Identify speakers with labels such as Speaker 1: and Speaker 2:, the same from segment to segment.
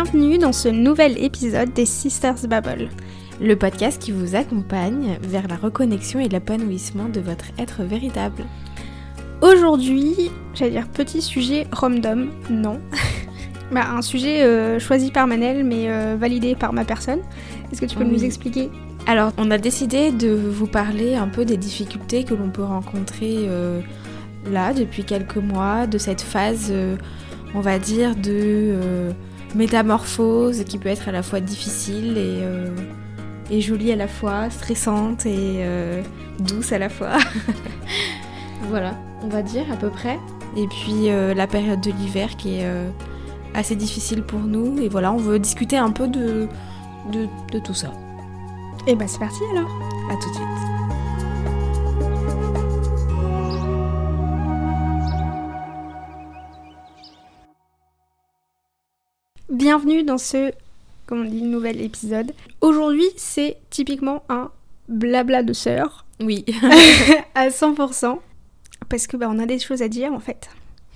Speaker 1: Bienvenue dans ce nouvel épisode des Sisters Babble.
Speaker 2: Le podcast qui vous accompagne vers la reconnexion et l'épanouissement de votre être véritable.
Speaker 1: Aujourd'hui, j'allais dire petit sujet random, non. bah, un sujet euh, choisi par Manel mais euh, validé par ma personne. Est-ce que tu peux
Speaker 2: Oui.
Speaker 1: nous expliquer?
Speaker 2: Alors, on a décidé de vous parler un peu des difficultés que l'on peut rencontrer euh, là depuis quelques mois, de cette phase, on va dire, de euh, métamorphose qui peut être à la fois difficile et, euh, et jolie à la fois, stressante et euh, douce à la fois. voilà, on va dire à peu près. Et puis euh, la période de l'hiver qui est assez difficile pour nous. Et voilà, on veut discuter un peu de, de, de tout ça.
Speaker 1: Et bah c'est parti alors
Speaker 2: À tout de suite.
Speaker 1: Bienvenue dans ce, comment on dit, nouvel épisode. Aujourd'hui, c'est typiquement un blabla de sœur
Speaker 2: Oui.
Speaker 1: à 100%. Parce que bah, on a des choses à dire en fait.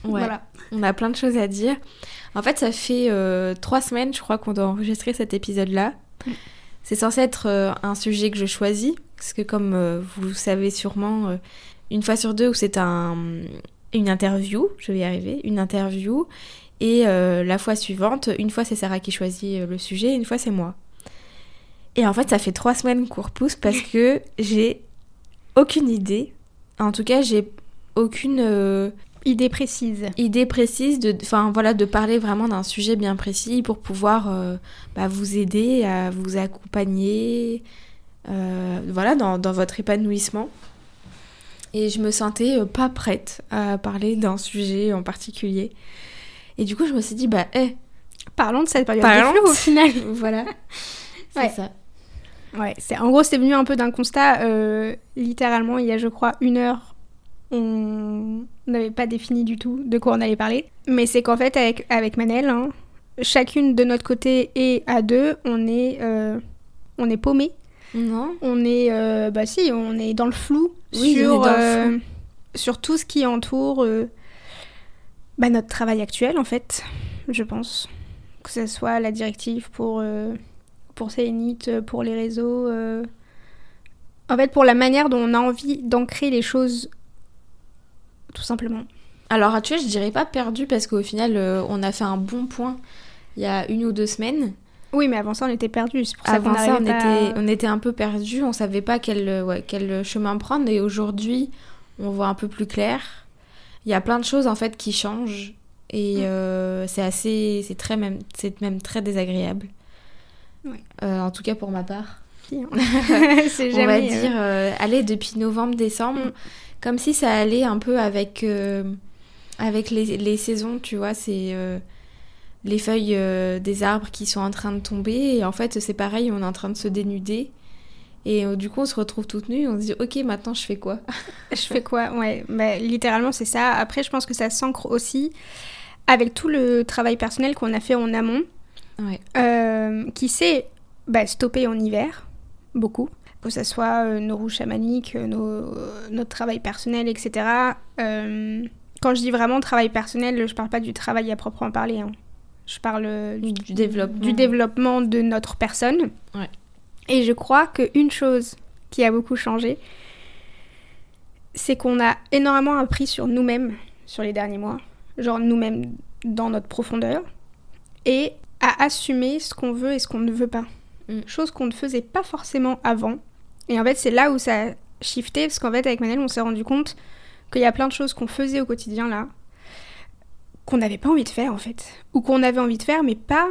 Speaker 2: Ouais.
Speaker 1: Voilà.
Speaker 2: On a plein de choses à dire. En fait, ça fait euh, trois semaines, je crois, qu'on doit enregistrer cet épisode-là.
Speaker 1: Mm.
Speaker 2: C'est censé être euh, un sujet que je choisis, parce que comme euh, vous savez sûrement, euh, une fois sur deux, c'est un, une interview, je vais y arriver, une interview, et euh, la fois suivante, une fois c'est Sarah qui choisit euh, le sujet, une fois c'est moi. Et en fait, ça fait trois semaines qu'on repousse parce que j'ai aucune idée. En tout cas, j'ai aucune euh,
Speaker 1: Idée précise.
Speaker 2: idée précise de, enfin voilà, de parler vraiment d'un sujet bien précis pour pouvoir euh, bah, vous aider à vous accompagner, euh, voilà, dans, dans votre épanouissement. Et je me sentais pas prête à parler d'un sujet en particulier. Et du coup, je me suis dit, bah, eh,
Speaker 1: Parlons de cette période
Speaker 2: Parlons
Speaker 1: de flou au final.
Speaker 2: voilà, c'est
Speaker 1: Ouais.
Speaker 2: ça.
Speaker 1: Ouais, c'est en gros c'est venu un peu d'un constat. euh, littéralement, il y a je crois une heure, on n'avait pas défini du tout de quoi on allait parler. Mais c'est qu'en fait avec avec Manel, hein, chacune de notre côté et à deux, on est euh, on est paumé.
Speaker 2: Non
Speaker 1: On est euh, bah si, on est dans le flou
Speaker 2: Oui,
Speaker 1: sur
Speaker 2: dans le
Speaker 1: euh, sur tout ce qui entoure bah, notre travail actuel en fait, je pense. Que ce soit la directive pour euh, pour Cénit, pour les réseaux. euh, En fait, pour la manière dont on a envie d'ancrer les choses, tout simplement.
Speaker 2: Alors, tu vois, je dirais pas perdu parce qu'au final, euh, on a fait un bon point il y a une ou deux semaines.
Speaker 1: Oui, mais avant ça, on était perdus. C'est pour ça qu'on
Speaker 2: Avant ça, on
Speaker 1: pas-
Speaker 2: était, on était un peu perdus, on savait pas quel, euh, ouais, quel chemin prendre. Et aujourd'hui, on voit un peu plus clair. Il y a plein de choses en fait qui changent et
Speaker 1: Mm.
Speaker 2: euh, c'est assez, c'est très même, c'est même très désagréable.
Speaker 1: Ouais.
Speaker 2: Euh, en tout cas pour ma part.
Speaker 1: c'est
Speaker 2: on va
Speaker 1: euh,
Speaker 2: dire, euh, allez, depuis novembre-décembre,
Speaker 1: Mm.
Speaker 2: comme si ça allait un peu avec, avec les, les saisons, tu vois, c'est les feuilles des arbres qui sont en train de tomber, et en fait, c'est pareil, on est en train de se dénuder, et euh, du coup, on se retrouve toute nue, on se dit, ok, maintenant, je fais quoi?
Speaker 1: Je fais quoi? Ouais, bah, littéralement c'est ça. Après, je pense que ça s'ancre aussi avec tout le travail personnel qu'on a fait en amont,
Speaker 2: Ouais.
Speaker 1: euh, qui s'est bah, stoppé en hiver, beaucoup. Que ce soit euh, nos roues chamaniques, nos- notre travail personnel, etc. Euh, quand je dis vraiment travail personnel, je parle pas du travail à proprement parler. hein. Je parle du,
Speaker 2: Du développement.
Speaker 1: du développement de notre personne.
Speaker 2: Ouais.
Speaker 1: Et je crois qu'une chose qui a beaucoup changé, c'est qu'on a énormément appris sur nous-mêmes sur les derniers mois, genre nous-mêmes dans notre profondeur, et à assumer ce qu'on veut et ce qu'on ne veut pas.
Speaker 2: Mm.
Speaker 1: Chose qu'on ne faisait pas forcément avant. Et en fait, c'est là où ça a shifté, parce qu'en fait, avec Manel, on s'est rendu compte qu'il y a plein de choses qu'on faisait au quotidien là, qu'on n'avait pas envie de faire en fait, ou qu'on avait envie de faire, mais pas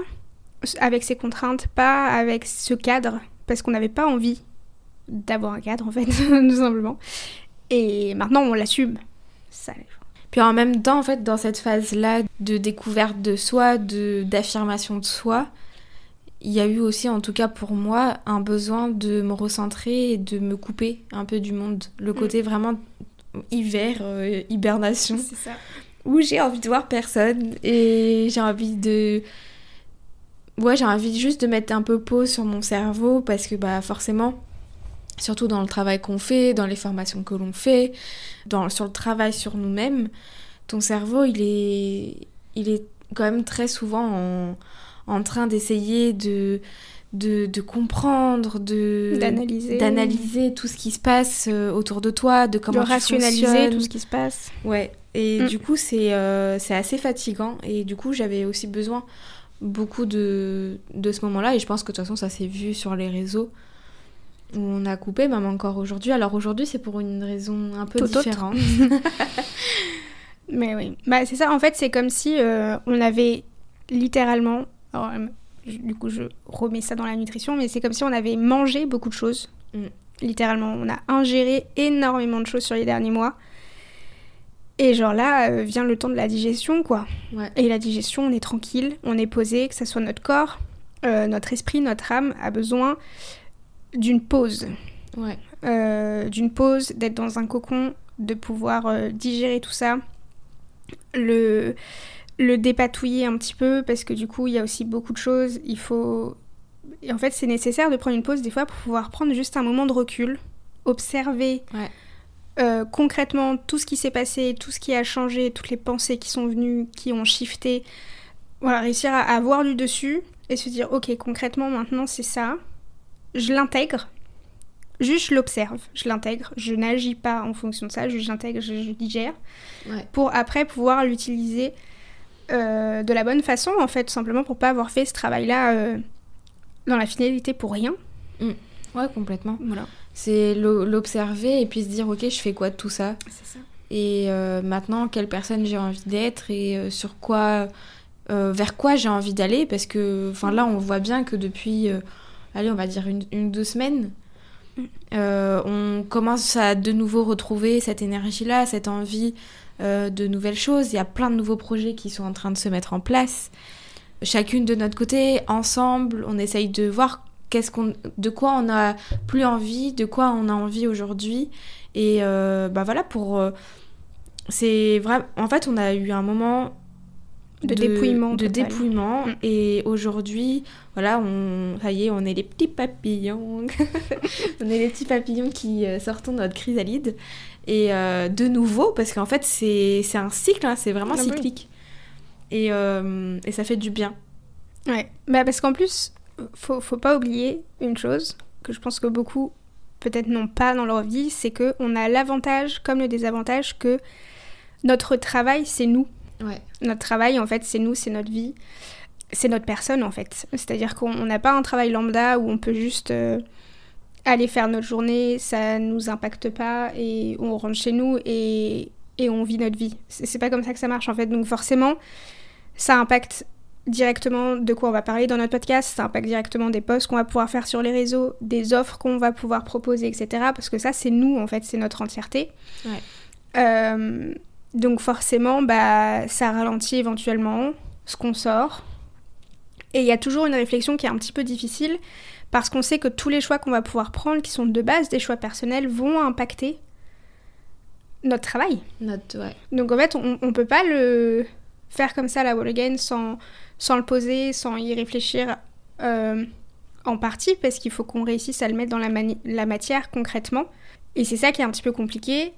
Speaker 1: avec ces contraintes, pas avec ce cadre, parce qu'on n'avait pas envie d'avoir un cadre en fait, tout simplement. Et maintenant, on l'assume. Ça,
Speaker 2: Puis en même temps, en fait, dans cette phase-là de découverte de soi, de d'affirmation de soi, il y a eu aussi, en tout cas pour moi, un besoin de me recentrer et de me couper un peu du monde. Le côté vraiment hiver, euh, hibernation,
Speaker 1: c'est ça.
Speaker 2: où j'ai envie de voir personne et j'ai envie de... Ouais, j'ai envie juste de mettre un peu pause sur mon cerveau parce que bah forcément, surtout dans le travail qu'on fait, dans les formations que l'on fait, dans, sur le travail sur nous-mêmes, ton cerveau, il est, il est quand même très souvent en, en train d'essayer de, de, de comprendre, de
Speaker 1: D'analyser.
Speaker 2: d'analyser tout ce qui se passe euh, autour de toi, de
Speaker 1: De
Speaker 2: comment tu
Speaker 1: rationaliser
Speaker 2: fonctionnes.
Speaker 1: tout ce qui se passe.
Speaker 2: Ouais, et
Speaker 1: Mm.
Speaker 2: du coup, c'est euh, c'est assez fatigant. Et du coup, j'avais aussi besoin beaucoup de, de ce moment-là. Et je pense que de toute façon, ça s'est vu sur les réseaux où on a coupé, même encore aujourd'hui. Alors aujourd'hui, c'est pour une raison un peu
Speaker 1: Tout
Speaker 2: différente.
Speaker 1: Mais oui, bah, c'est ça. En fait, c'est comme si euh, on avait littéralement. alors, euh, du coup, je remets ça dans la nutrition, mais c'est comme si on avait mangé beaucoup de choses.
Speaker 2: Mm.
Speaker 1: Littéralement, on a ingéré énormément de choses sur les derniers mois. Et genre là, euh, vient le temps de la digestion, quoi.
Speaker 2: Ouais.
Speaker 1: Et la digestion, on est tranquille, on est posé, que ce soit notre corps, euh, notre esprit, notre âme a besoin d'une pause.
Speaker 2: Ouais.
Speaker 1: Euh, d'une pause, d'être dans un cocon, de pouvoir euh, digérer tout ça, le, le dépatouiller un petit peu, parce que du coup, il y a aussi beaucoup de choses. Il faut. Et en fait, c'est nécessaire de prendre une pause des fois pour pouvoir prendre juste un moment de recul, observer
Speaker 2: Ouais.
Speaker 1: Euh, concrètement tout ce qui s'est passé, tout ce qui a changé, toutes les pensées qui sont venues, qui ont shifté. Voilà, réussir à avoir du dessus et se dire, ok, concrètement, maintenant, c'est ça. Je l'intègre. Juste, je l'observe, je l'intègre. Je n'agis pas en fonction de ça, juste j'intègre, je, je digère.
Speaker 2: Ouais.
Speaker 1: Pour après pouvoir l'utiliser euh, de la bonne façon, en fait, tout simplement pour pas avoir fait ce travail-là euh, dans la finalité pour rien.
Speaker 2: Ouais, complètement.
Speaker 1: Voilà.
Speaker 2: C'est l'o- l'observer et puis se dire, ok, je fais quoi de tout ça? Et euh, maintenant, quelle personne j'ai envie d'être et euh, sur quoi, euh, vers quoi j'ai envie d'aller? Parce que, enfin, là, on voit bien que depuis, euh, allez, on va dire une, une ou deux semaines,
Speaker 1: Mm.
Speaker 2: on commence à de nouveau retrouver cette énergie-là, cette envie de nouvelles choses. Il y a plein de nouveaux projets qui sont en train de se mettre en place. Chacune de notre côté, ensemble, on essaye de voir qu'est-ce qu'on, de quoi on a plus envie, de quoi on a envie aujourd'hui. Et euh, bah voilà, pour. euh, c'est vrai. En fait, on a eu un moment
Speaker 1: De dépouillement
Speaker 2: De
Speaker 1: total.
Speaker 2: dépouillement.
Speaker 1: Mm.
Speaker 2: Et aujourd'hui, voilà, on, ça y est, on est les petits papillons. on est les petits papillons qui euh, sortons de notre chrysalide. Et euh, de nouveau, parce qu'en fait, c'est c'est un cycle, hein, c'est vraiment
Speaker 1: Ah oui.
Speaker 2: cyclique. Et, euh, et ça fait du bien.
Speaker 1: Ouais, bah parce qu'en plus, faut, faut pas oublier une chose que je pense que beaucoup peut-être n'ont pas dans leur vie, c'est que on a l'avantage comme le désavantage que notre travail c'est nous.
Speaker 2: Ouais.
Speaker 1: Notre travail en fait c'est nous, c'est notre vie, c'est notre personne en fait. C'est-à-dire qu'on on n'a pas un travail lambda où on peut juste euh, aller faire notre journée, ça nous impacte pas et on rentre chez nous et, et on vit notre vie. C'est pas comme ça que ça marche en fait. Donc forcément, ça impacte directement de quoi on va parler dans notre podcast, ça impacte directement des posts qu'on va pouvoir faire sur les réseaux, des offres qu'on va pouvoir proposer, etc. Parce que ça, c'est nous, en fait, c'est notre entièreté.
Speaker 2: Ouais.
Speaker 1: Euh, donc forcément, bah, ça ralentit éventuellement ce qu'on sort. Et il y a toujours une réflexion qui est un petit peu difficile, parce qu'on sait que tous les choix qu'on va pouvoir prendre, qui sont de base des choix personnels, vont impacter notre travail.
Speaker 2: Notre, ouais.
Speaker 1: Donc en fait, on, on peut pas le faire comme ça la wall again sans, sans le poser, sans y réfléchir euh, en partie, parce qu'il faut qu'on réussisse à le mettre dans la, matière concrètement. Et c'est ça qui est un petit peu compliqué.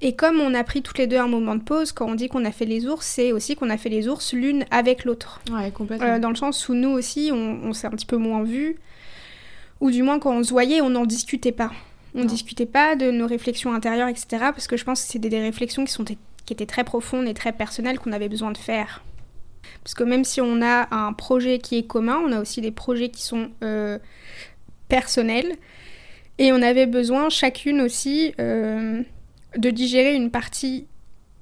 Speaker 1: Et comme on a pris toutes les deux un moment de pause, quand on dit qu'on a fait les ours, c'est aussi qu'on a fait les ours l'une avec l'autre.
Speaker 2: Ouais, complètement.
Speaker 1: Euh, dans le sens où nous aussi, on, on s'est un petit peu moins vus. Ou du moins, quand on se voyait, on n'en discutait pas. On
Speaker 2: Non.
Speaker 1: discutait pas de nos réflexions intérieures, etc. Parce que je pense que c'était des réflexions qui, sont, qui étaient très profondes et très personnelles qu'on avait besoin de faire. Parce que même si on a un projet qui est commun, on a aussi des projets qui sont euh, personnels. Et on avait besoin chacune aussi euh, de digérer une partie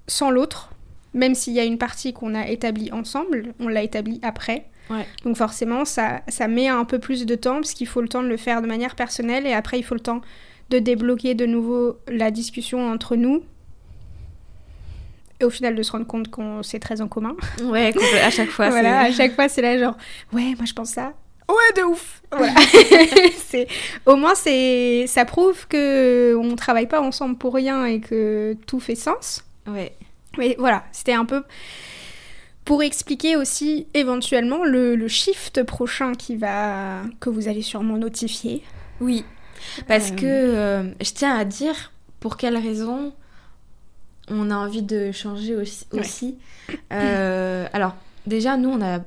Speaker 1: sans l'autre. Même s'il y a une partie qu'on a établie ensemble, on l'a établie après.
Speaker 2: Ouais.
Speaker 1: Donc forcément, ça, ça met un peu plus de temps parce qu'il faut le temps de le faire de manière personnelle et après il faut le temps de débloquer de nouveau la discussion entre nous. Et au final de se rendre compte qu'on c'est très en commun.
Speaker 2: Ouais, à chaque fois.
Speaker 1: voilà, à chaque fois c'est là genre ouais, moi je pense ça. Ouais, de ouf. Voilà. c'est au moins c'est ça prouve que on travaille pas ensemble pour rien et que tout fait sens.
Speaker 2: Ouais.
Speaker 1: Mais voilà, c'était un peu pour expliquer aussi éventuellement le, le shift prochain qui va que vous allez sûrement notifier.
Speaker 2: Oui. Parce
Speaker 1: Euh.
Speaker 2: que euh, je tiens à dire pour quelle raison on a envie de changer aussi.
Speaker 1: Ouais.
Speaker 2: aussi. Euh, alors, déjà, nous, on a,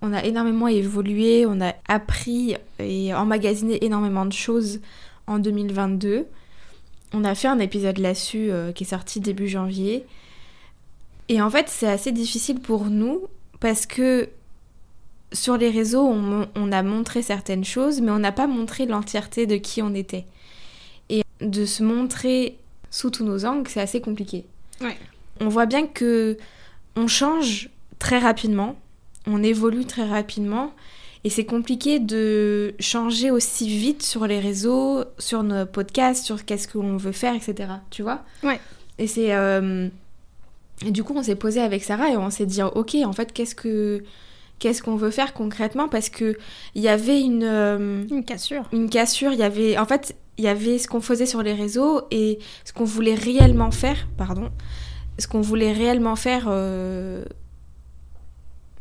Speaker 2: on a énormément évolué, on a appris et emmagasiné énormément de choses en 2022. On a fait un épisode là-dessus euh, qui est sorti début janvier. Et en fait, c'est assez difficile pour nous parce que sur les réseaux, on, on a montré certaines choses, mais on n'a pas montré l'entièreté de qui on était. Et de se montrer sous tous nos angles, c'est assez compliqué.
Speaker 1: Ouais.
Speaker 2: On voit bien que on change très rapidement, on évolue très rapidement, et c'est compliqué de changer aussi vite sur les réseaux, sur nos podcasts, sur qu'est-ce qu'on veut faire, etc. Tu vois?
Speaker 1: Ouais.
Speaker 2: Et c'est. euh, Et du coup, on s'est posé avec Sarah et on s'est dit, ok, en fait, qu'est-ce que. Qu'est-ce qu'on veut faire concrètement? Parce que il y avait une, euh,
Speaker 1: Une cassure.
Speaker 2: une cassure, il y avait. En fait, il y avait ce qu'on faisait sur les réseaux et ce qu'on voulait réellement faire, pardon, ce qu'on voulait réellement faire. euh,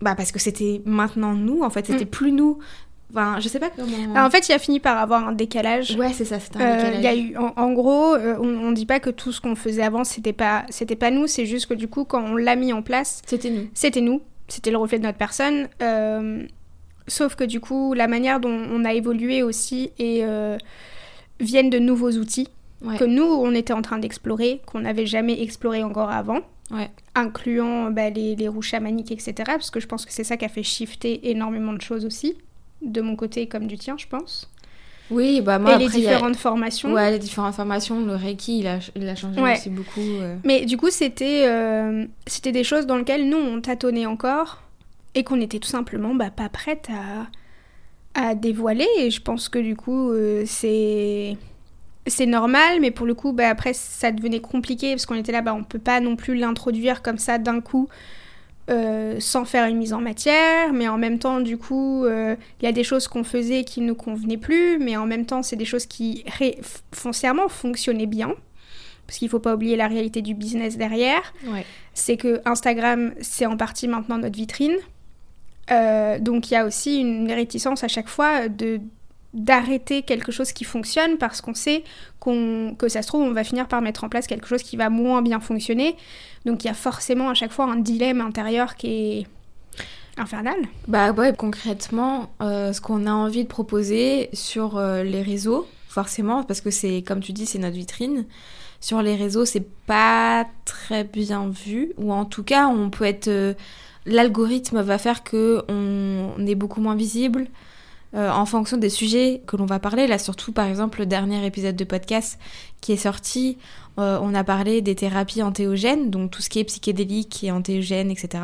Speaker 2: Bah, parce que c'était maintenant nous, en fait, c'était
Speaker 1: Mm.
Speaker 2: plus nous. Enfin, je sais pas comment.
Speaker 1: Alors, en fait, il a fini par avoir un décalage.
Speaker 2: Ouais, c'est ça, c'était un
Speaker 1: Euh,
Speaker 2: décalage.
Speaker 1: il y a eu, en, en gros, euh, on, on dit pas que tout ce qu'on faisait avant c'était pas, c'était pas nous, c'est juste que du coup, quand on l'a mis en place,
Speaker 2: C'était nous.
Speaker 1: c'était nous, c'était le reflet de notre personne. euh, sauf que du coup, la manière dont on a évolué aussi et euh, viennent de nouveaux outils
Speaker 2: Ouais.
Speaker 1: que nous, on était en train d'explorer, qu'on n'avait jamais exploré encore avant,
Speaker 2: Ouais.
Speaker 1: incluant bah, les, les roues chamaniques, etc. Parce que je pense que c'est ça qui a fait shifter énormément de choses aussi, de mon côté comme du tien, je pense.
Speaker 2: Oui, bah moi
Speaker 1: et
Speaker 2: après,
Speaker 1: les
Speaker 2: a-
Speaker 1: différentes formations.
Speaker 2: Ouais, les différentes formations, le Reiki, il a, il a changé
Speaker 1: Ouais.
Speaker 2: aussi beaucoup. euh.
Speaker 1: Mais du coup, c'était euh, c'était des choses dans lesquelles nous, on tâtonnait encore et qu'on était tout simplement bah, pas prête à, à dévoiler. Et je pense que du coup, euh, c'est c'est normal, mais pour le coup, bah, après, ça devenait compliqué parce qu'on était là, bah, on peut pas non plus l'introduire comme ça d'un coup. euh, sans faire une mise en matière, mais en même temps, du coup, euh, il y a des choses qu'on faisait qui ne convenaient plus, mais en même temps, c'est des choses qui foncièrement fonctionnaient bien parce qu'il faut pas oublier la réalité du business derrière,
Speaker 2: Ouais.
Speaker 1: c'est que Instagram, c'est en partie maintenant notre vitrine. Euh, donc il y a aussi une réticence à chaque fois de d'arrêter quelque chose qui fonctionne parce qu'on sait que ça se trouve on va finir par mettre en place quelque chose qui va moins bien fonctionner. Donc il y a forcément à chaque fois un dilemme intérieur qui est infernal.
Speaker 2: Bah ouais, concrètement, euh, ce qu'on a envie de proposer sur euh, les réseaux, forcément, parce que c'est, comme tu dis, c'est notre vitrine. Sur les réseaux, c'est pas très bien vu, ou en tout cas, on peut être. L'algorithme va faire que on, on est beaucoup moins visible euh, en fonction des sujets que l'on va parler. Là, surtout, par exemple, le dernier épisode de podcast qui est sorti, euh, on a parlé des thérapies antéogènes, donc tout ce qui est psychédélique et antéogène, etc.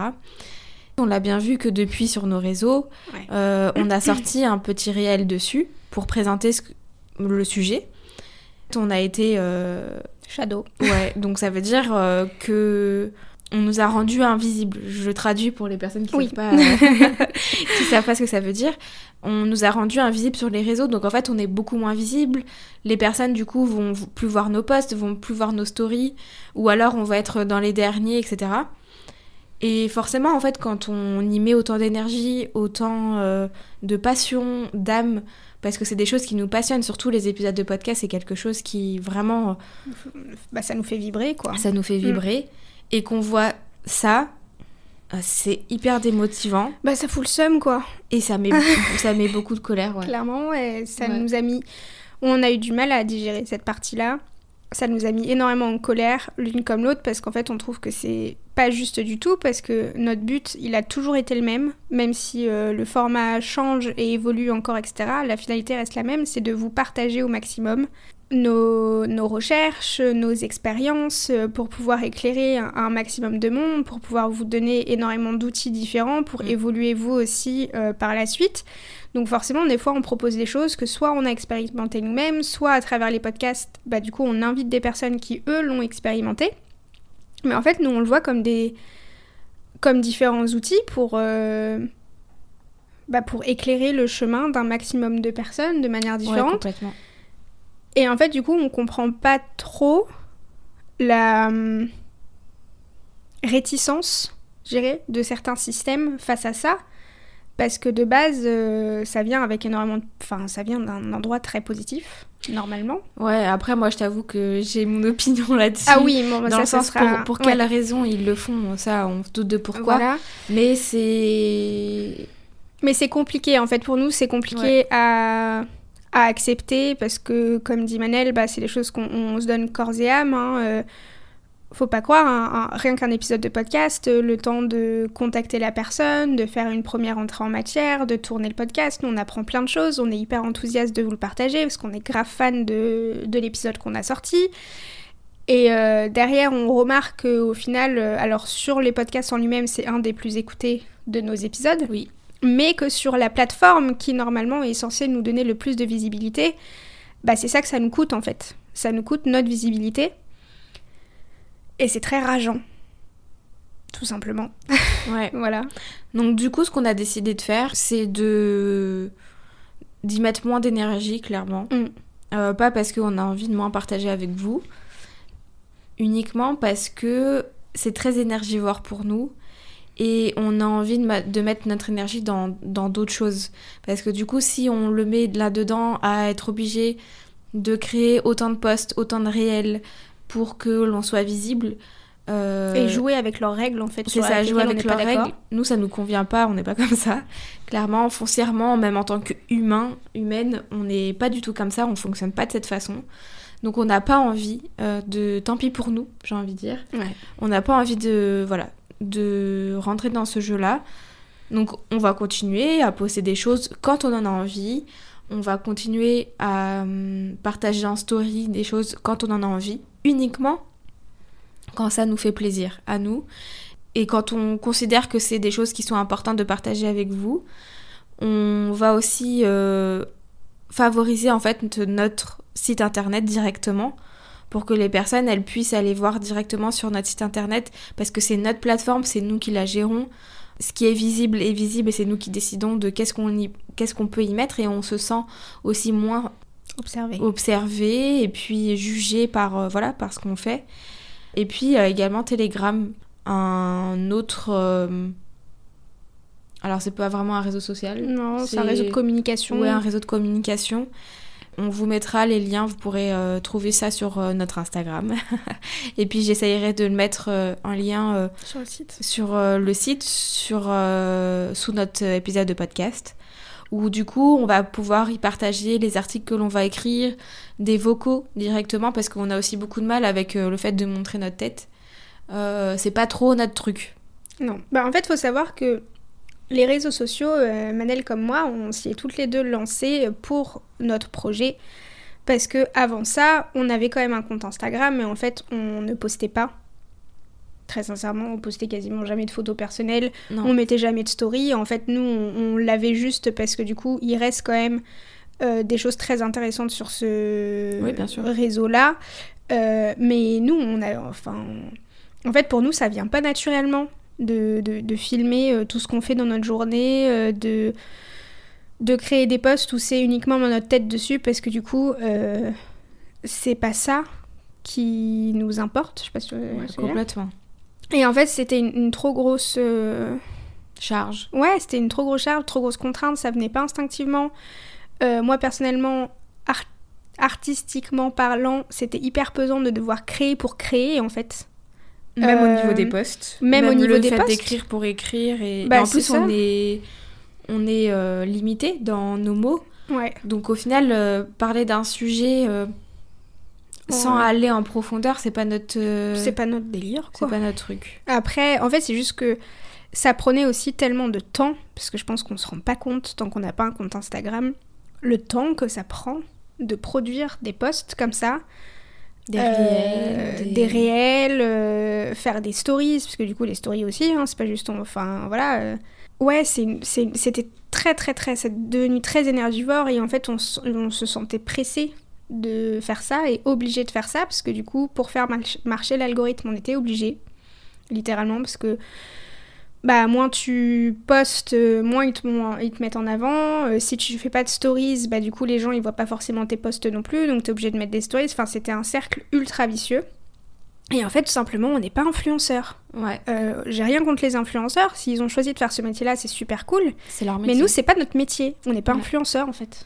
Speaker 2: On l'a bien vu que depuis sur nos réseaux,
Speaker 1: Ouais.
Speaker 2: euh, on a sorti un petit réel dessus pour présenter ce que- le sujet. On a été...
Speaker 1: Shadow.
Speaker 2: Ouais, donc ça veut dire euh, que on nous a rendu invisibles. Je traduis pour les personnes qui
Speaker 1: Oui.
Speaker 2: savent pas, ce que ça veut dire. On nous a rendu invisibles sur les réseaux, donc en fait on est beaucoup moins visible. Les personnes du coup vont plus voir nos posts, vont plus voir nos stories, ou alors on va être dans les derniers, etc. Et forcément, en fait, quand on y met autant d'énergie, autant euh, de passion, d'âme, parce que c'est des choses qui nous passionnent, surtout les épisodes de podcast, c'est quelque chose qui vraiment
Speaker 1: Bah ça nous fait vibrer quoi.
Speaker 2: ça nous fait vibrer et qu'on voit ça, euh, c'est hyper démotivant
Speaker 1: Bah ça fout le seum quoi.
Speaker 2: et ça met, ça met beaucoup de colère. Ouais.
Speaker 1: Clairement, ouais, ça
Speaker 2: Ouais.
Speaker 1: nous a mis. On a eu du mal à digérer cette partie-là. Ça nous a mis énormément en colère, l'une comme l'autre, parce qu'en fait, on trouve que c'est pas juste du tout, parce que notre but, il a toujours été le même, même si euh, le format change et évolue encore, etc. La finalité reste la même, c'est de vous partager au maximum nos, nos recherches, nos expériences, euh, pour pouvoir éclairer un, un maximum de monde, pour pouvoir vous donner énormément d'outils différents, pour
Speaker 2: Mm.
Speaker 1: évoluer vous aussi euh, par la suite. Donc forcément, des fois, on propose des choses que soit on a expérimenté nous-mêmes, soit à travers les podcasts, bah, du coup, on invite des personnes qui, eux, l'ont expérimenté. Mais en fait, nous, on le voit comme des... comme différents outils pour... euh, bah, pour éclairer le chemin d'un maximum de personnes de manière
Speaker 2: Ouais,
Speaker 1: différente.
Speaker 2: complètement.
Speaker 1: Et en fait, du coup, on comprend pas trop la hum, réticence, je dirais, de certains systèmes face à ça. Parce que de base, euh, ça vient avec énormément de... Enfin, ça vient d'un endroit très positif. normalement.
Speaker 2: Ouais, après, moi, je t'avoue que j'ai mon opinion là-dessus.
Speaker 1: Ah oui, bon,
Speaker 2: dans
Speaker 1: ça,
Speaker 2: le sens
Speaker 1: sera...
Speaker 2: pour, pour
Speaker 1: ouais.
Speaker 2: quelle raison ils le font, ça, on se doute de pourquoi.
Speaker 1: Voilà.
Speaker 2: Mais c'est.
Speaker 1: Mais c'est compliqué, en fait, pour nous, c'est compliqué à... à accepter parce que, comme dit Manel, bah, c'est des choses qu'on on se donne corps et âme. hein, euh, Faut pas croire, hein, rien qu'un épisode de podcast, euh, le temps de contacter la personne, de faire une première entrée en matière, de tourner le podcast, nous on apprend plein de choses, on est hyper enthousiaste de vous le partager parce qu'on est grave fan de, de l'épisode qu'on a sorti. Et euh, derrière, on remarque qu'au final, alors sur les podcasts en lui-même, c'est un des plus écoutés de nos épisodes
Speaker 2: Oui.
Speaker 1: Mais que sur la plateforme qui normalement est censée nous donner le plus de visibilité, bah c'est ça que ça nous coûte en fait. Ça nous coûte notre visibilité. Et c'est très rageant. Tout simplement.
Speaker 2: Ouais.
Speaker 1: Voilà.
Speaker 2: Donc, du coup, ce qu'on a décidé de faire, c'est de. d'y mettre moins d'énergie, clairement.
Speaker 1: Mm.
Speaker 2: Euh, pas parce qu'on a envie de moins partager avec vous, uniquement parce que c'est très énergivore pour nous et on a envie de, mettre notre énergie dans dans d'autres choses. Parce que du coup, si on le met là-dedans à être obligé de créer autant de posts, autant de réels pour que l'on soit visible. euh,
Speaker 1: Et jouer avec leurs règles en fait.
Speaker 2: c'est ça, jouer avec leurs règles. Nous, ça nous convient pas, on n'est pas comme ça. Clairement, foncièrement, même en tant qu'humain, humaine, on n'est pas du tout comme ça, on fonctionne pas de cette façon. Donc on n'a pas envie euh, de... Tant pis pour nous, j'ai envie de dire.
Speaker 1: Ouais.
Speaker 2: On n'a pas envie de... Voilà, de rentrer dans ce jeu-là. Donc on va continuer à poster des choses quand on en a envie. On va continuer à hum, partager en story des choses quand on en a envie. Uniquement quand ça nous fait plaisir à nous. Et quand on considère que c'est des choses qui sont importantes de partager avec vous, on va aussi euh, favoriser en fait notre site internet directement pour que les personnes elles puissent aller voir directement sur notre site internet parce que c'est notre plateforme, c'est nous qui la gérons. Ce qui est visible est visible et c'est nous qui décidons de qu'est-ce qu'on qu'est-ce qu'on peut y mettre et on se sent aussi moins
Speaker 1: Observer.
Speaker 2: observé et puis jugé par euh, voilà par ce qu'on fait et puis euh, également Telegram un autre euh, alors c'est pas vraiment un réseau social
Speaker 1: Non, c'est un réseau de communication.
Speaker 2: ouais un réseau de communication on vous mettra les liens, vous pourrez euh, trouver ça sur euh, notre Instagram. et puis j'essayerai de le mettre en lien euh,
Speaker 1: Sur le site.
Speaker 2: sur le site, sur, sous notre épisode de podcast, où du coup on va pouvoir y partager les articles que l'on va écrire, des vocaux directement, parce qu'on a aussi beaucoup de mal avec le fait de montrer notre tête. C'est pas trop notre truc.
Speaker 1: Non. Bah, en fait, faut savoir que les réseaux sociaux, euh, Manel comme moi, on s'y est toutes les deux lancées pour notre projet. Parce que avant ça, on avait quand même un compte Instagram, mais en fait, on ne postait pas. Très sincèrement, on postait quasiment jamais de photos personnelles.
Speaker 2: Non.
Speaker 1: On mettait jamais de story. En fait, nous, on, on l'avait juste parce que du coup, il reste quand même euh, des choses très intéressantes sur ce
Speaker 2: Oui,
Speaker 1: réseau-là. Euh, mais nous, on a, enfin, en fait, pour nous, ça vient pas naturellement de, de, de filmer euh, tout ce qu'on fait dans notre journée, euh, de de créer des posts où c'est uniquement notre tête dessus, parce que du coup, euh, c'est pas ça qui nous importe. Je sais pas si dire.
Speaker 2: complètement.
Speaker 1: Et en fait, c'était une, une trop grosse. euh,
Speaker 2: Charge.
Speaker 1: Ouais, c'était une trop grosse charge, trop grosse contrainte, ça venait pas instinctivement. Euh, moi, personnellement, ar- artistiquement parlant, c'était hyper pesant de devoir créer pour créer, en fait.
Speaker 2: Même
Speaker 1: Euh,
Speaker 2: au niveau des posts.
Speaker 1: même au niveau
Speaker 2: le
Speaker 1: des
Speaker 2: fait
Speaker 1: posts.
Speaker 2: d'écrire pour écrire. Et,
Speaker 1: Bah,
Speaker 2: et en
Speaker 1: c'est
Speaker 2: plus,
Speaker 1: ça.
Speaker 2: on est, on est euh, limité dans nos mots.
Speaker 1: Ouais.
Speaker 2: Donc au final, euh, parler d'un sujet euh, sans
Speaker 1: Ouais.
Speaker 2: aller en profondeur, c'est pas notre, euh,
Speaker 1: C'est pas notre délire,
Speaker 2: c'est
Speaker 1: quoi.
Speaker 2: pas notre truc.
Speaker 1: Après, en fait, c'est juste que ça prenait aussi tellement de temps, parce que je pense qu'on se rend pas compte, tant qu'on n'a pas un compte Instagram, le temps que ça prend de produire des posts comme ça.
Speaker 2: Des
Speaker 1: Euh,
Speaker 2: réels,
Speaker 1: des réels, euh, faire des stories, parce que du coup les stories aussi, hein, c'est pas juste, on- enfin voilà. euh. Ouais, c'était très très très, c'est devenu très énergivore et en fait on, on se sentait pressé de faire ça et obligé de faire ça parce que du coup pour faire march- marcher l'algorithme on était obligé, littéralement parce que bah moins tu postes, euh, moins ils te, moins ils te mettent en avant. Euh, si tu fais pas de stories, bah du coup les gens ils voient pas forcément tes posts non plus, donc t'es obligé de mettre des stories. Enfin c'était un cercle ultra vicieux. Et en fait tout simplement on n'est pas influenceur.
Speaker 2: Ouais,
Speaker 1: Euh, J'ai rien contre les influenceurs, s'ils ont choisi de faire ce métier-là c'est super cool.
Speaker 2: c'est leur
Speaker 1: Mais
Speaker 2: métier.
Speaker 1: nous c'est pas notre métier, on n'est pas
Speaker 2: Ouais.
Speaker 1: influenceur en fait.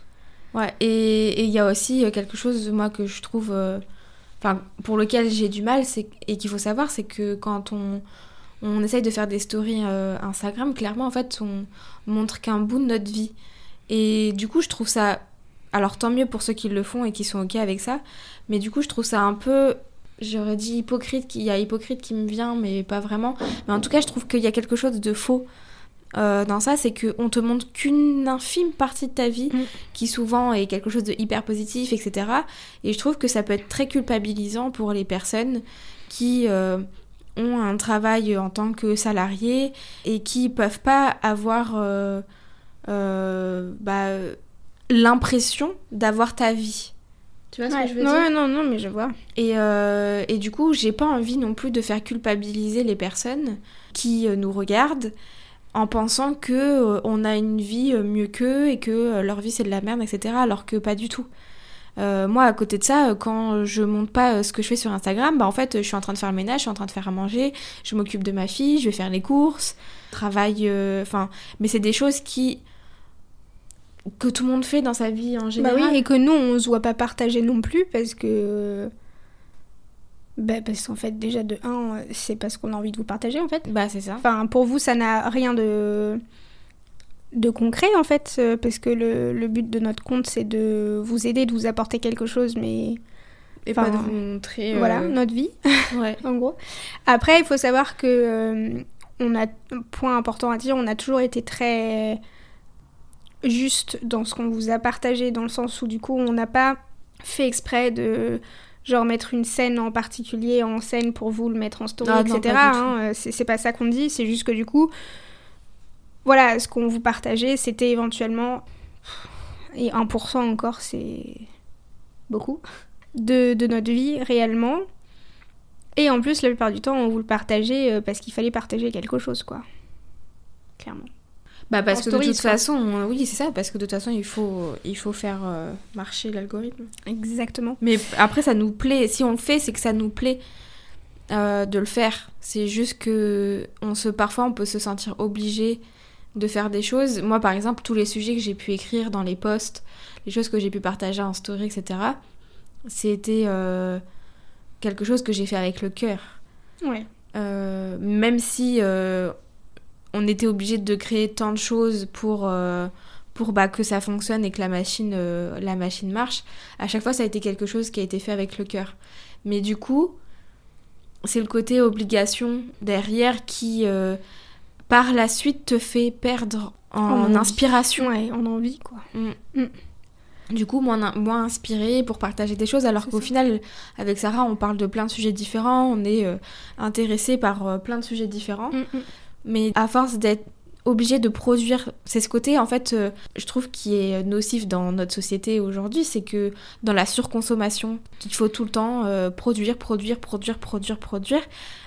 Speaker 2: Ouais, et il y a aussi quelque chose, moi, que je trouve. Enfin, pour lequel j'ai du mal, c'est et qu'il faut savoir, c'est que quand on, on essaye de faire des stories Instagram, clairement, en fait, on montre qu'un bout de notre vie. Et du coup, je trouve ça. Alors, tant mieux pour ceux qui le font et qui sont OK avec ça. Mais du coup, je trouve ça un peu j'aurais dit hypocrite, il y a hypocrite qui me vient, mais pas vraiment. Mais en tout cas, je trouve qu'il y a quelque chose de faux euh, dans ça, c'est qu'on te montre qu'une infime partie de ta vie, mm. qui souvent est quelque chose de hyper positif, etc. Et je trouve que ça peut être très culpabilisant pour les personnes qui euh, ont un travail en tant que salarié et qui peuvent pas avoir euh, bah, l'impression d'avoir ta vie.
Speaker 1: Tu vois ce que je veux dire Non, non, mais je vois.
Speaker 2: Et, euh, et du coup, j'ai pas envie non plus de faire culpabiliser les personnes qui euh, nous regardent en pensant que euh, on a une vie mieux qu'eux et que leur vie c'est de la merde, etc. Alors que pas du tout. Moi, à côté de ça, quand je monte pas ce que je fais sur Instagram, bah en fait, je suis en train de faire le ménage, je suis en train de faire à manger, je m'occupe de ma fille, je vais faire les courses, travaille, enfin, mais c'est des choses qui que tout le monde fait dans sa vie en général.
Speaker 1: Bah oui, et que nous, on se voit pas partager non plus parce que. Bah parce qu'en fait, déjà de 1, c'est parce qu'on a envie de vous partager en fait.
Speaker 2: Bah c'est ça.
Speaker 1: Enfin, pour vous, ça n'a rien de de concret en fait, parce que le, le but de notre compte, c'est de vous aider, de vous apporter quelque chose, mais.
Speaker 2: Et pas de vous montrer.
Speaker 1: Voilà, notre vie, ouais. en gros. Après, il faut savoir que. Euh, on a. Point important à dire, on a toujours été très juste dans ce qu'on vous a partagé, dans le sens où du coup on n'a pas fait exprès de genre mettre une scène en particulier en scène pour vous le mettre en story, ah, etc. Hein, euh, c'est pas ça qu'on dit, c'est juste que du coup, voilà, ce qu'on vous partageait, c'était éventuellement, et 1% encore, c'est beaucoup, de, de, notre vie réellement. Et en plus, la plupart du temps, on vous le partageait euh, parce qu'il fallait partager quelque chose, quoi. Clairement.
Speaker 2: Bah parce que de toute façon, oui c'est ça, parce que de toute façon il faut, il faut faire euh, marcher l'algorithme.
Speaker 1: Exactement.
Speaker 2: Mais après ça nous plaît, si on le fait c'est que ça nous plaît euh, de le faire. C'est juste que on se, parfois on peut se sentir obligé de faire des choses. Moi par exemple tous les sujets que j'ai pu écrire dans les posts, les choses que j'ai pu partager en story, etc. C'était euh, quelque chose que j'ai fait avec le cœur.
Speaker 1: Ouais.
Speaker 2: même si on était obligé de créer tant de choses pour, euh, pour bah, que ça fonctionne et que la machine, euh, la machine marche. À chaque fois, ça a été quelque chose qui a été fait avec le cœur. Mais du coup, c'est le côté obligation derrière qui, euh, par la suite, te fait perdre en, inspiration.
Speaker 1: et en envie, quoi. Mm. Mm.
Speaker 2: Du coup, moins, moins inspiré pour partager des choses, alors qu'au final, avec Sarah, on parle de plein de sujets différents, on est intéressé par plein de sujets différents. Mm, mais à force d'être obligé de produire, c'est ce côté en fait, euh, je trouve qui est nocif dans notre société aujourd'hui, c'est que dans la surconsommation, il faut tout le temps euh, produire, produire, produire, produire, produire,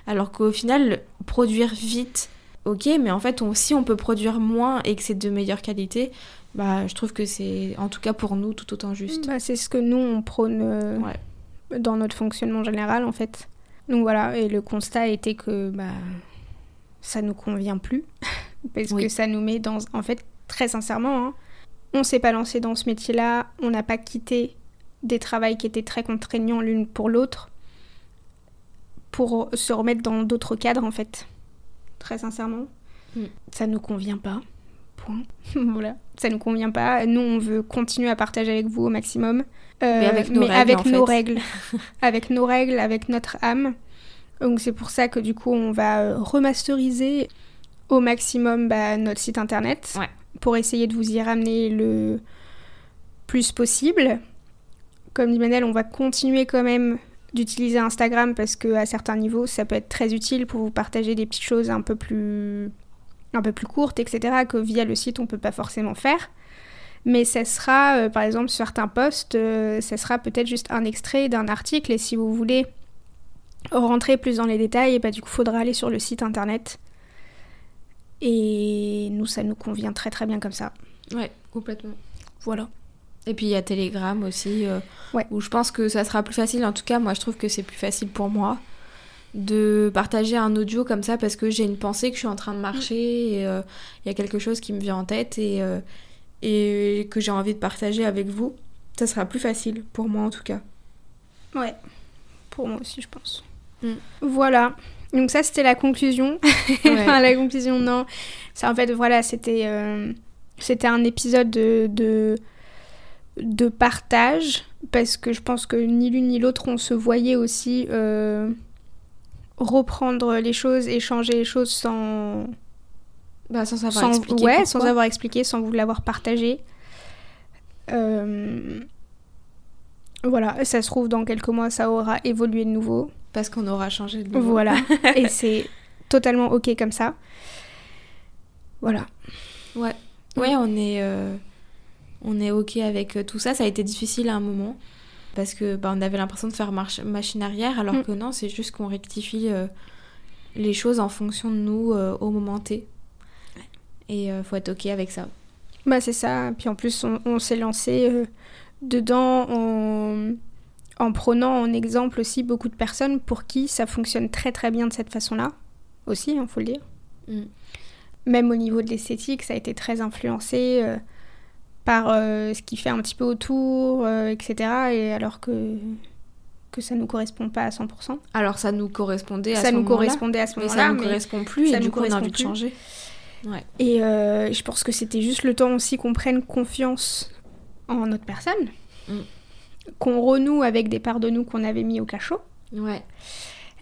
Speaker 2: alors qu'au final, produire vite, ok, mais en fait, si on peut produire moins et que c'est de meilleure qualité, bah, je trouve que c'est, en tout cas pour nous, tout autant juste.
Speaker 1: Bah, c'est ce que nous, on prône euh, dans notre fonctionnement général, en fait. Donc voilà, et le constat était que bah, ça nous convient plus parce que ça nous met dans en fait très sincèrement hein, on s'est pas lancé dans ce métier-là, on n'a pas quitté des travails qui étaient très contraignants l'une pour l'autre pour se remettre dans d'autres cadres en fait. Très sincèrement, mm. ça nous convient pas. Point. voilà, ça nous convient pas. Nous, on veut continuer à partager avec vous au maximum,
Speaker 2: euh, mais avec nos règles,
Speaker 1: avec nos règles, avec nos règles, avec notre âme. Donc c'est pour ça que du coup on va euh, remasteriser au maximum bah, notre site internet pour essayer de vous y ramener le plus possible. Comme dit Manel, on va continuer quand même d'utiliser Instagram parce que à certains niveaux ça peut être très utile pour vous partager des petites choses un peu plus un peu plus courtes etc que via le site on peut pas forcément faire mais ça sera euh, par exemple certains posts euh, ça sera peut-être juste un extrait d'un article et si vous voulez rentrer plus dans les détails, et bah, du coup, faudra aller sur le site internet. Et nous, ça nous convient très très bien comme ça.
Speaker 2: Ouais, complètement.
Speaker 1: Voilà.
Speaker 2: Et puis il y a Telegram aussi, euh, où je pense que ça sera plus facile. En tout cas, moi, je trouve que c'est plus facile pour moi de partager un audio comme ça parce que j'ai une pensée que je suis en train de marcher et euh, il y a quelque chose qui me vient en tête et, euh, et que j'ai envie de partager avec vous, ça sera plus facile, pour moi en tout cas.
Speaker 1: Ouais, pour moi aussi, je pense.
Speaker 2: Mm.
Speaker 1: Voilà. Donc ça, c'était la conclusion. enfin, la conclusion, non. C'est en fait, voilà, c'était c'était un épisode de, de, de partage parce que je pense que ni l'une ni l'autre, on se voyait aussi euh, reprendre les choses, échanger les choses sans...
Speaker 2: Bah, sans savoir
Speaker 1: sans,
Speaker 2: expliquer
Speaker 1: ouais,
Speaker 2: pourquoi.
Speaker 1: sans avoir expliqué, sans vous l'avoir partagé. Euh, Voilà, ça se trouve, dans quelques mois, ça aura évolué de nouveau.
Speaker 2: Parce qu'on aura changé de nouveau.
Speaker 1: Voilà, et c'est totalement ok comme ça. Voilà.
Speaker 2: Ouais. Ouais, on est, euh, on est ok avec euh, tout ça. Ça a été difficile à un moment. Parce que bah, on avait l'impression de faire marche, machine arrière, alors
Speaker 1: Mm.
Speaker 2: que non, c'est juste qu'on rectifie euh, les choses en fonction de nous euh, au moment T. Et euh, faut être ok avec ça.
Speaker 1: Bah c'est ça, puis en plus on, on s'est lancé dedans en, en prenant en exemple aussi beaucoup de personnes pour qui ça fonctionne très très bien de cette façon-là, aussi, il faut le dire.
Speaker 2: Mm.
Speaker 1: Même au niveau de l'esthétique, ça a été très influencé par euh, ce qui fait un petit peu autour, euh, etc. Et alors que, que ça nous correspond pas à 100%.
Speaker 2: Alors ça nous correspondait à
Speaker 1: ça
Speaker 2: ce
Speaker 1: nous
Speaker 2: moment-là,
Speaker 1: correspondait à ce
Speaker 2: Mais
Speaker 1: moment-là.
Speaker 2: ça nous
Speaker 1: mais-
Speaker 2: correspond plus
Speaker 1: ça
Speaker 2: et du coup on a envie de changer. Ouais.
Speaker 1: Et euh, je pense que c'était juste le temps aussi qu'on prenne confiance en notre personne,
Speaker 2: Mm.
Speaker 1: qu'on renoue avec des parts de nous qu'on avait mis au cachot.
Speaker 2: Ouais.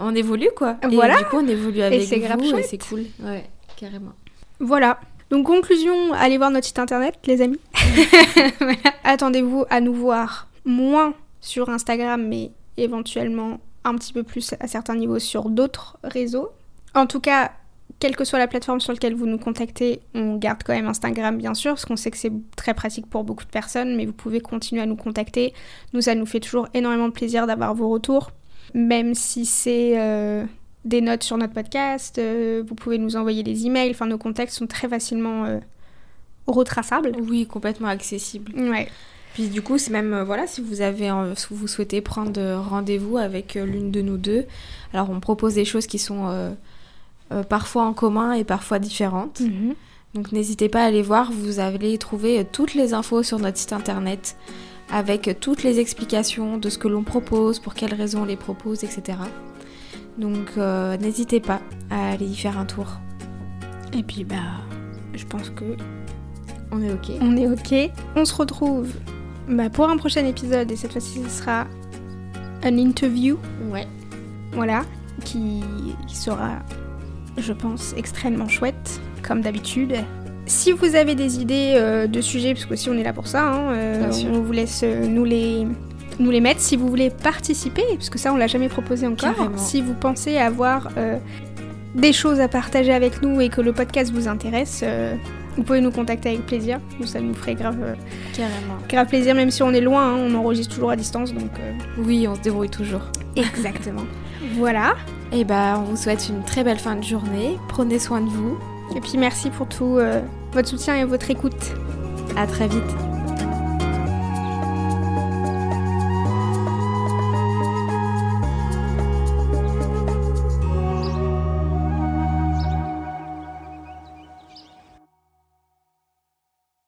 Speaker 2: On évolue quoi. Et
Speaker 1: Voilà.
Speaker 2: du coup on évolue avec
Speaker 1: c'est grave
Speaker 2: vous et
Speaker 1: chouette.
Speaker 2: c'est cool. Ouais, carrément.
Speaker 1: Voilà. Donc conclusion, allez voir notre site internet, les amis. Voilà. Attendez-vous à nous voir moins sur Instagram, mais éventuellement un petit peu plus à certains niveaux sur d'autres réseaux. En tout cas, quelle que soit la plateforme sur laquelle vous nous contactez, on garde quand même Instagram bien sûr, parce qu'on sait que c'est très pratique pour beaucoup de personnes, mais vous pouvez continuer à nous contacter. Nous, ça nous fait toujours énormément de plaisir d'avoir vos retours, même si c'est euh, des notes sur notre podcast, euh, vous pouvez nous envoyer des emails, enfin nos contacts sont très facilement euh, retraçables.
Speaker 2: Oui, complètement accessible.
Speaker 1: Ouais.
Speaker 2: Puis du coup, c'est même, euh, voilà, si vous avez, si vous souhaitez prendre rendez-vous avec l'une de nous deux, alors on propose des choses qui sont parfois en commun et parfois différentes.
Speaker 1: Mhm.
Speaker 2: Donc n'hésitez pas à aller voir, vous allez trouver toutes les infos sur notre site internet avec toutes les explications de ce que l'on propose, pour quelles raisons on les propose, etc. Donc euh, n'hésitez pas à aller y faire un tour.
Speaker 1: Et puis bah, je pense que
Speaker 2: On est ok.
Speaker 1: on est ok. On se retrouve bah, pour un prochain épisode et cette fois-ci ce sera un interview,
Speaker 2: Ouais.
Speaker 1: voilà, qui, qui sera, je pense, extrêmement chouette, comme d'habitude. Si vous avez des idées euh, de sujets, parce que aussi on est là pour ça, hein, euh, on vous laisse nous les nous les mettre. Si vous voulez participer, parce que ça on l'a jamais proposé encore.
Speaker 2: Carrément.
Speaker 1: Si vous pensez avoir euh, des choses à partager avec nous et que le podcast vous intéresse, euh, vous pouvez nous contacter avec plaisir. Nous, ça nous ferait grave, euh,
Speaker 2: Carrément.
Speaker 1: grave plaisir, même si on est loin, hein, on enregistre toujours à distance, donc
Speaker 2: Oui, on se débrouille toujours.
Speaker 1: exactement. voilà.
Speaker 2: Et bah, on vous souhaite une très belle fin de journée. Prenez soin de vous.
Speaker 1: Et puis merci pour tout votre soutien et votre écoute.
Speaker 2: À très vite.